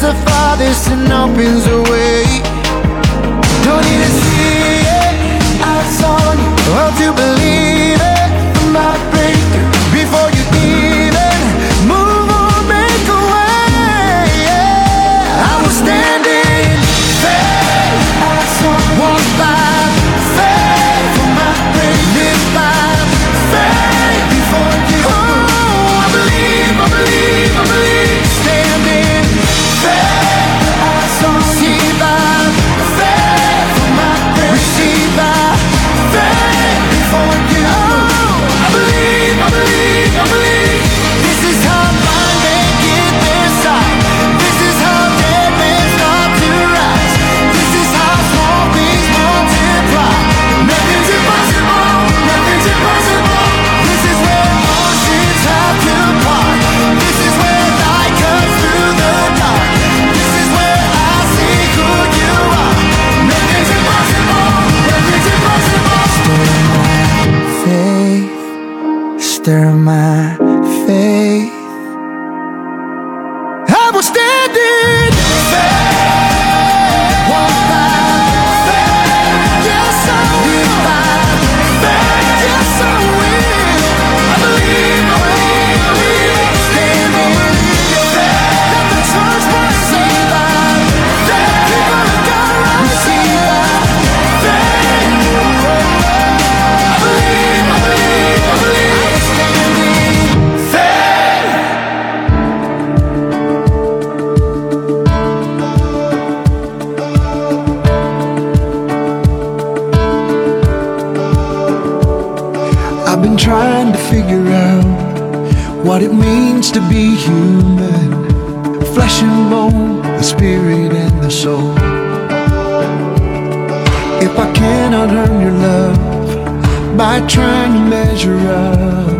the farthest and opens the way. Don't need a after my face I've been trying to figure out what it means to be human flesh and bone, the spirit and the soul. If I cannot earn your love by trying to measure up.